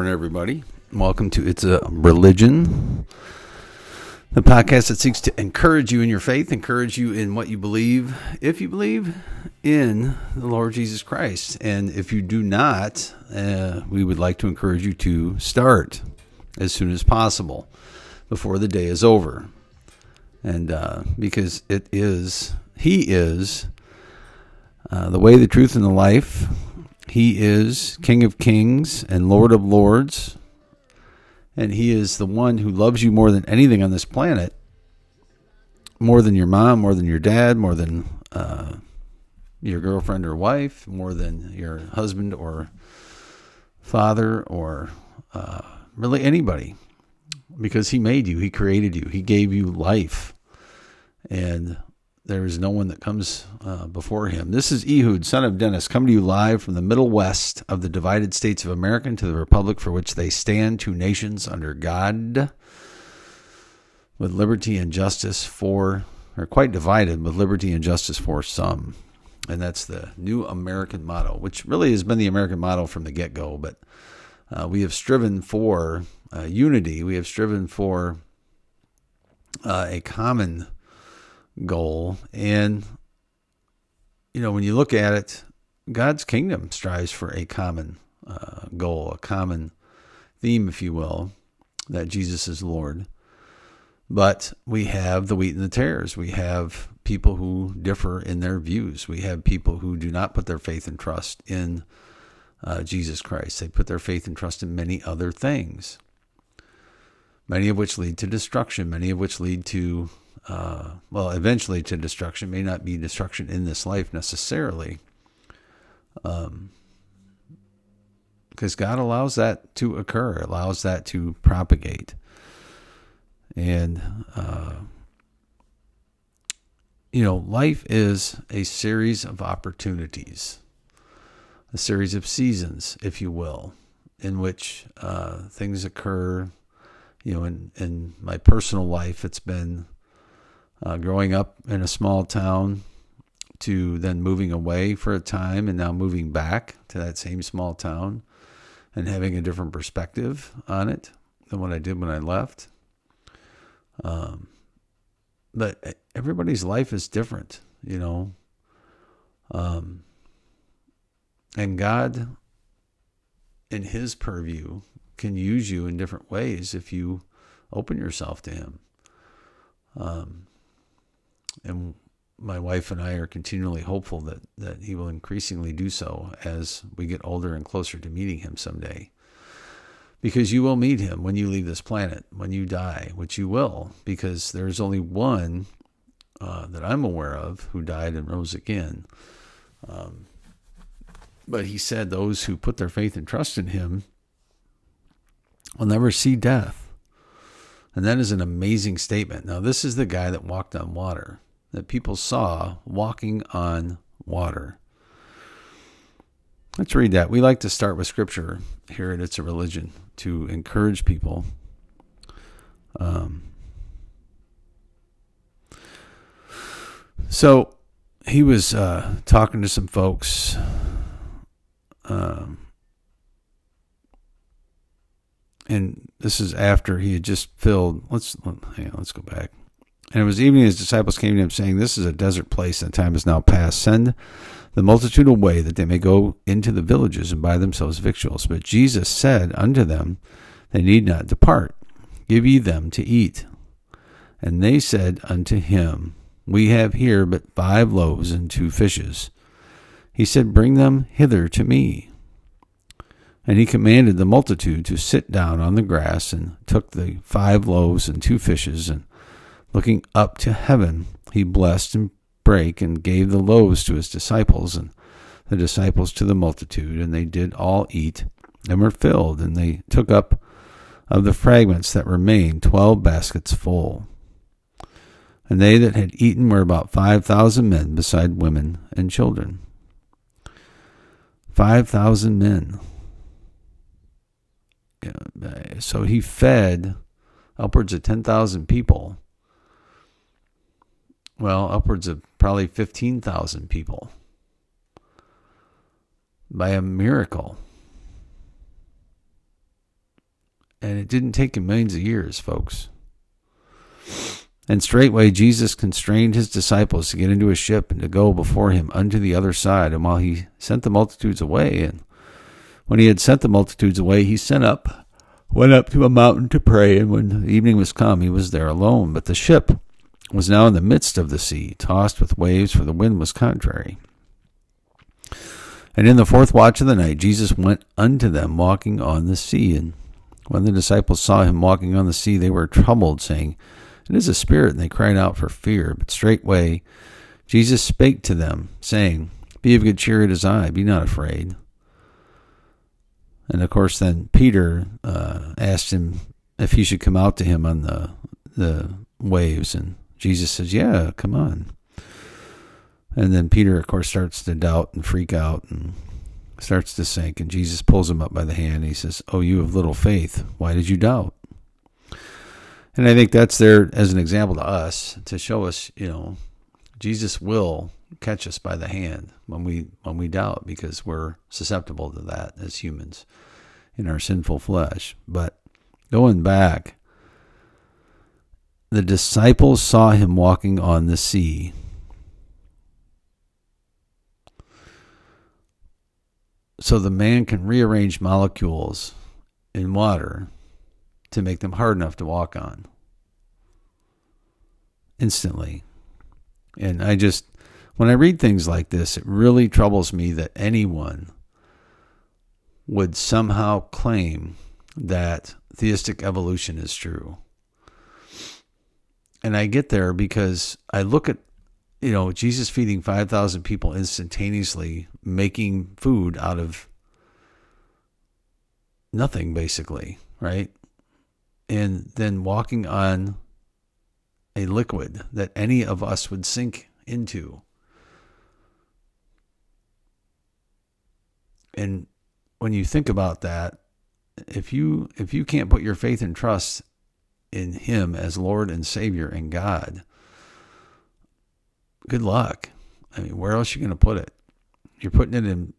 morning, everybody. Welcome to It's a Religion, the podcast that seeks to encourage you in your faith, encourage you in what you believe, if you believe in the Lord Jesus Christ. And if you do not, uh, we would like to encourage you to start as soon as possible before the day is over. And uh, because it is, He is uh, the way, the truth, and the life. He is King of Kings and Lord of Lords. And He is the one who loves you more than anything on this planet. More than your mom, more than your dad, more than uh, your girlfriend or wife, more than your husband or father, or uh, really anybody. Because He made you, He created you, He gave you life. And there is no one that comes uh, before him. This is Ehud, son of Dennis, coming to you live from the Middle West of the divided states of America to the republic for which they stand, two nations under God, with liberty and justice for, or quite divided, with liberty and justice for some. And that's the new American motto, which really has been the American motto from the get go. But uh, we have striven for uh, unity, we have striven for uh, a common goal. And, you know, when you look at it, God's kingdom strives for a common uh, goal, a common theme, if you will, that Jesus is Lord. But we have the wheat and the tares. We have people who differ in their views. We have people who do not put their faith and trust in uh, Jesus Christ. They put their faith and trust in many other things, many of which lead to destruction, many of which lead to uh, well, eventually to destruction. May not be destruction in this life necessarily, um, because God allows that to occur, allows that to propagate, and uh, you know, life is a series of opportunities, a series of seasons, if you will, in which uh, things occur. You know, in in my personal life, it's been uh, growing up in a small town to then moving away for a time and now moving back to that same small town and having a different perspective on it than what I did when I left. Um, but everybody's life is different, you know. Um, and God, in His purview, can use you in different ways if you open yourself to Him. Um, and my wife and I are continually hopeful that, that he will increasingly do so as we get older and closer to meeting him someday. Because you will meet him when you leave this planet, when you die, which you will, because there's only one uh, that I'm aware of who died and rose again. Um, but he said those who put their faith and trust in him will never see death. And that is an amazing statement. Now, this is the guy that walked on water, that people saw walking on water. Let's read that. We like to start with scripture here at It's a Religion to encourage people. Um, so he was uh, talking to some folks. Um, and this is after he had just filled. Let's on, let's go back. And it was evening his disciples came to him, saying, This is a desert place, and the time is now past. Send the multitude away, that they may go into the villages and buy themselves victuals. But Jesus said unto them, They need not depart. Give ye them to eat. And they said unto him, We have here but five loaves and two fishes. He said, Bring them hither to me. And he commanded the multitude to sit down on the grass, and took the five loaves and two fishes, and looking up to heaven, he blessed and brake, and gave the loaves to his disciples, and the disciples to the multitude. And they did all eat, and were filled, and they took up of the fragments that remained twelve baskets full. And they that had eaten were about five thousand men, beside women and children. Five thousand men Uh, so he fed upwards of 10,000 people. Well, upwards of probably 15,000 people by a miracle. And it didn't take him millions of years, folks. And straightway Jesus constrained his disciples to get into a ship and to go before him unto the other side. And while he sent the multitudes away, and when he had sent the multitudes away, he sent up, went up to a mountain to pray. And when evening was come, he was there alone. But the ship was now in the midst of the sea, tossed with waves, for the wind was contrary. And in the fourth watch of the night, Jesus went unto them walking on the sea. And when the disciples saw him walking on the sea, they were troubled, saying, It is a spirit. And they cried out for fear. But straightway Jesus spake to them, saying, Be of good cheer, it is I, be not afraid. And of course, then Peter uh, asked him if he should come out to him on the the waves, and Jesus says, "Yeah, come on." And then Peter, of course, starts to doubt and freak out and starts to sink. And Jesus pulls him up by the hand. he says, Oh, you have little faith. Why did you doubt? And I think that's there as an example to us to show us, you know, Jesus will catch us by the hand when we when we doubt because we're susceptible to that as humans in our sinful flesh. But going back, the disciples saw him walking on the sea so the man can rearrange molecules in water to make them hard enough to walk on instantly. And I just, when I read things like this, it really troubles me that anyone would somehow claim that theistic evolution is true. And I get there because I look at you know, Jesus feeding 5,000 people instantaneously, making food out of nothing, basically, right? And then walking on a liquid that any of us would sink into. And when you think about that, if you if you can't put your faith and trust in him as Lord and Savior and God, good luck. I mean, where else are you going to put it? You're putting it in.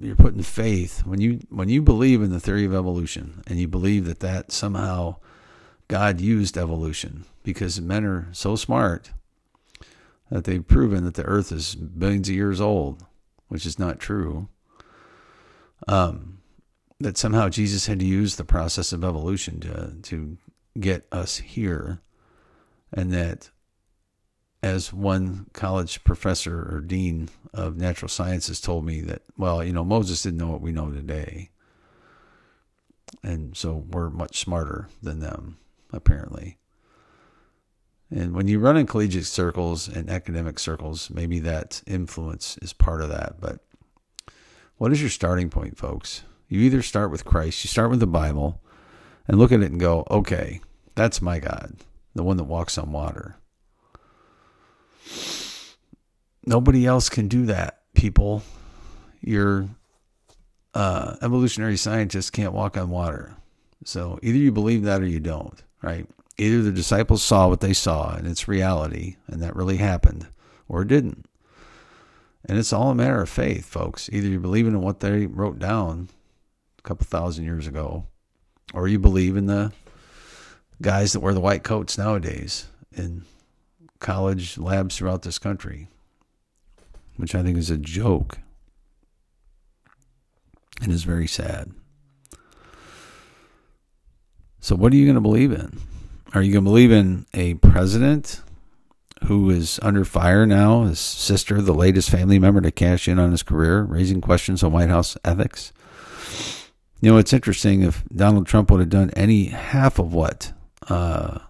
You're putting faith when you when you believe in the theory of evolution and you believe that that somehow God used evolution because men are so smart that they've proven that the Earth is billions of years old, which is not true. Um, that somehow Jesus had to use the process of evolution to to get us here, and that as one college professor or dean of natural sciences told me that, well, you know, Moses didn't know what we know today. And so we're much smarter than them, apparently. And when you run in collegiate circles and academic circles, maybe that influence is part of that. But what is your starting point, folks? You either start with Christ, you start with the Bible, and look at it and go, okay, that's my God, the one that walks on water. Nobody else can do that, people. Your uh, evolutionary scientists can't walk on water. So either you believe that or you don't, right? Either the disciples saw what they saw and it's reality and that really happened, or it didn't. And it's all a matter of faith, folks. Either you believe in what they wrote down a couple thousand years ago, or you believe in the guys that wear the white coats nowadays in college labs throughout this country which I think is a joke and is very sad. So, what are you going to believe in? Are you going to believe in a president who is under fire now, his sister, the latest family member to cash in on his career, raising questions on White House ethics? You know, it's interesting if Donald Trump would have done any half of what uh,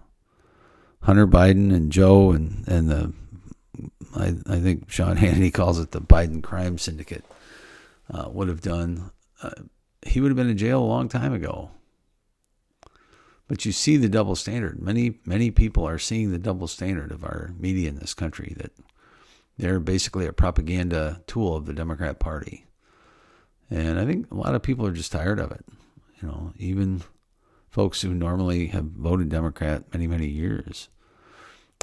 Hunter Biden and Joe and, and the I, I think Sean Hannity calls it the Biden crime syndicate, uh, would have done, uh, he would have been in jail a long time ago. But you see the double standard. Many, many people are seeing the double standard of our media in this country that they're basically a propaganda tool of the Democrat Party. And I think a lot of people are just tired of it. You know, even folks who normally have voted Democrat many, many years.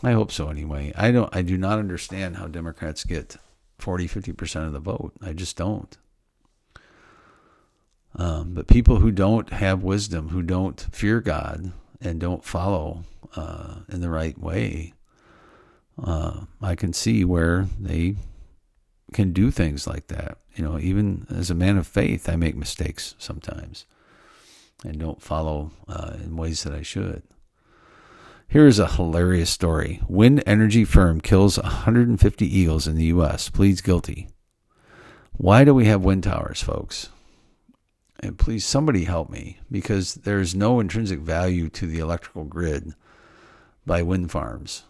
I hope so anyway. I don't I do not understand how Democrats get 40 50% of the vote. I just don't. Um, but people who don't have wisdom, who don't fear God and don't follow uh, in the right way, uh, I can see where they can do things like that. You know, even as a man of faith, I make mistakes sometimes and don't follow uh, in ways that I should. Here is a hilarious story. Wind energy firm kills 150 eagles in the U.S., pleads guilty. Why do we have wind towers, folks? And please, somebody help me because there's no intrinsic value to the electrical grid by wind farms.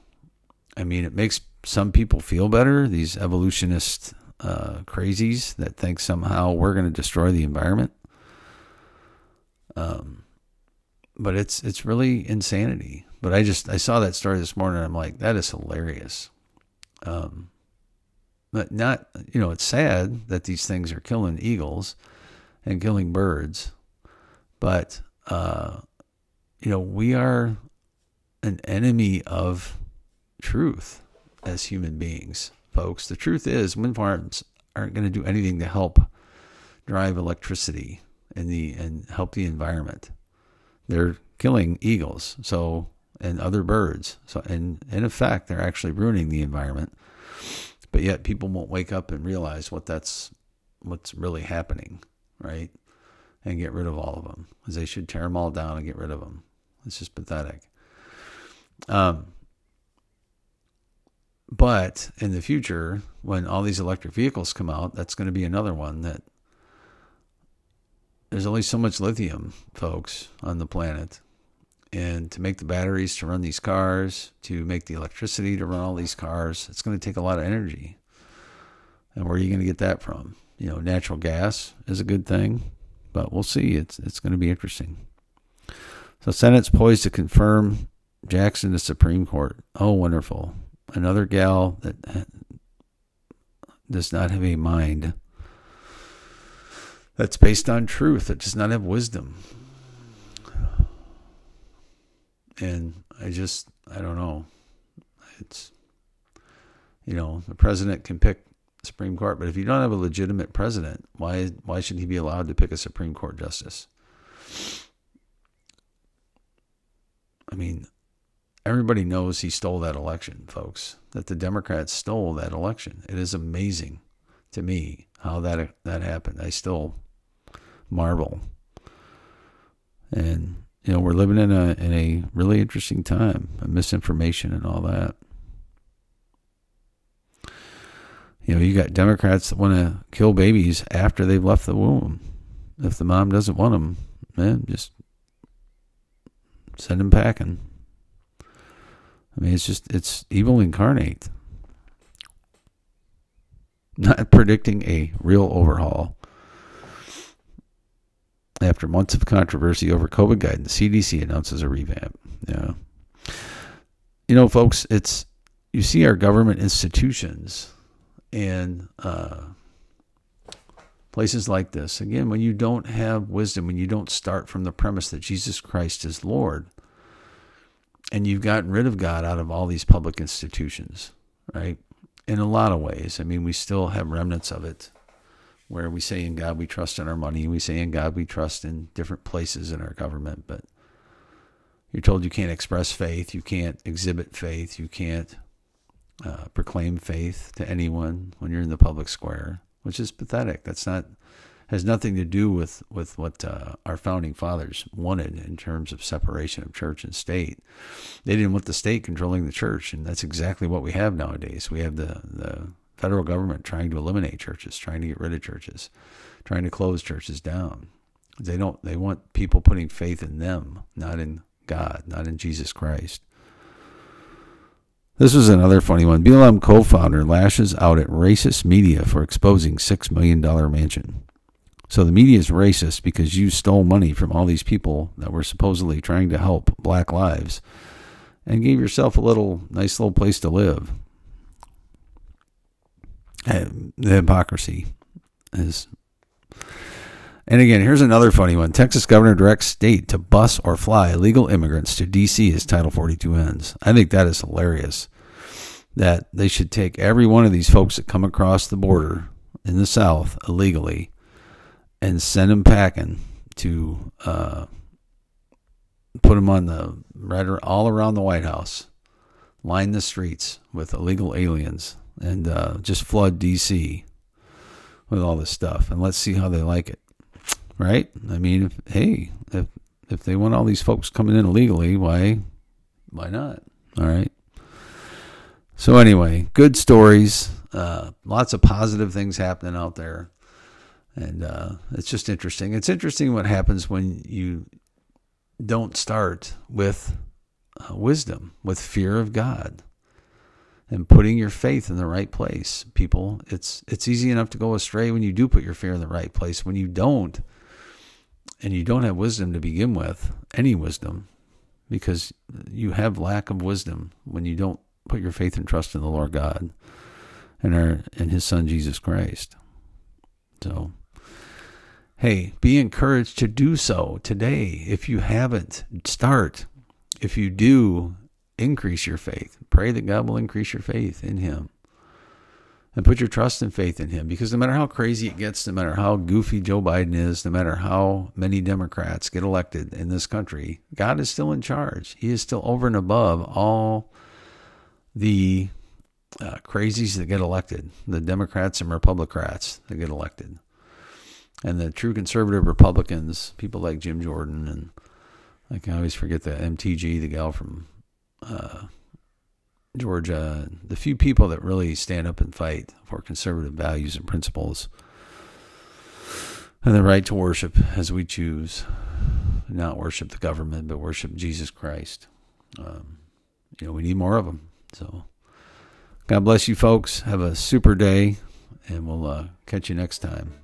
I mean, it makes some people feel better, these evolutionist uh, crazies that think somehow we're going to destroy the environment. Um, but it's it's really insanity. But I just I saw that story this morning. I'm like, that is hilarious. Um, but not you know, it's sad that these things are killing eagles and killing birds, but uh, you know, we are an enemy of truth as human beings, folks. The truth is, wind farms aren't going to do anything to help drive electricity and the and help the environment. They're killing eagles, so and other birds. So and in effect, they're actually ruining the environment. But yet, people won't wake up and realize what that's what's really happening, right? And get rid of all of them, because they should tear them all down and get rid of them. It's just pathetic. Um, but in the future, when all these electric vehicles come out, that's going to be another one that there's only so much lithium, folks, on the planet. And to make the batteries to run these cars, to make the electricity to run all these cars, it's going to take a lot of energy. And where are you going to get that from? You know, natural gas is a good thing, but we'll see. It's it's going to be interesting. So, Senate's poised to confirm Jackson to Supreme Court. Oh, wonderful! Another gal that does not have a mind that's based on truth, that does not have wisdom. And I just, I don't know. It's, you know, the president can pick Supreme Court, but if you don't have a legitimate president, why why should he be allowed to pick a Supreme Court justice? I mean, everybody knows he stole that election, folks. That the Democrats stole that election. It is amazing to me how that that happened. I still marvel. And you know, we're living in a in a really interesting time, of misinformation and all that. You know, you got Democrats that want to kill babies after they've left the womb. If the mom doesn't want them, man, just send them packing. I mean, it's just it's evil incarnate. Not predicting a real overhaul. After months of controversy over COVID guidance, CDC announces a revamp. Yeah. You know, folks, it's you see our government institutions and uh, places like this. Again, when you don't have wisdom, when you don't start from the premise that Jesus Christ is Lord, and you've gotten rid of God out of all these public institutions, right? In a lot of ways. I mean, we still have remnants of it where we say in God we trust in our money, we say in God we trust in different places in our government, but you're told you can't express faith, you can't exhibit faith, you can't uh, proclaim faith to anyone when you're in the public square, which is pathetic. That's not has nothing to do with with what uh, our founding fathers wanted in terms of separation of church and state. They didn't want the state controlling the church, and that's exactly what we have nowadays. We have the the federal government trying to eliminate churches, trying to get rid of churches, trying to close churches down. They don't they want people putting faith in them, not in God, not in Jesus Christ. This was another funny one. BLM co-founder lashes out at racist media for exposing $6 million mansion. So the media is racist because you stole money from all these people that were supposedly trying to help black lives and gave yourself a little nice little place to live eh, the hypocrisy is. And again, here's another funny one. Texas governor directs state to bus or fly illegal immigrants to D.C. as Title 42 ends. I think that is hilarious. That they should take every one of these folks that come across the border in the South illegally and send them packing to uh, put them on the right all around the White House, line the streets with illegal aliens, and uh, just flood D.C. with all this stuff, and let's see how they like it. Right? I mean, if, hey, if if they want all these folks coming in illegally, why why not? All right. So anyway, good stories. Uh, lots of positive things happening out there, and uh, it's just interesting. It's interesting what happens when you don't start with uh, wisdom, with fear of God, and putting your faith in the right place. People, it's it's easy enough to go astray when you do put your fear in the right place. When you don't, and you don't have wisdom to begin with, any wisdom, because you have lack of wisdom when you don't put your faith and trust in the Lord God and our and His Son Jesus Christ. So, hey, be encouraged to do so today. If you haven't, start. If you do, increase your faith. Pray that God will increase your faith in Him and put your trust and faith in him because no matter how crazy it gets, no matter how goofy Joe Biden is, no matter how many Democrats get elected in this country, God is still in charge. He is still over and above all the uh, crazies that get elected, the Democrats and Republicans that get elected. And the true conservative Republicans, people like Jim Jordan and I can always forget the MTG, the gal from uh, Georgia, the few people that really stand up and fight for conservative values and principles and the right to worship as we choose, not worship the government, but worship Jesus Christ. Um, you know, we need more of them. So, God bless you, folks. Have a super day, and we'll uh, catch you next time.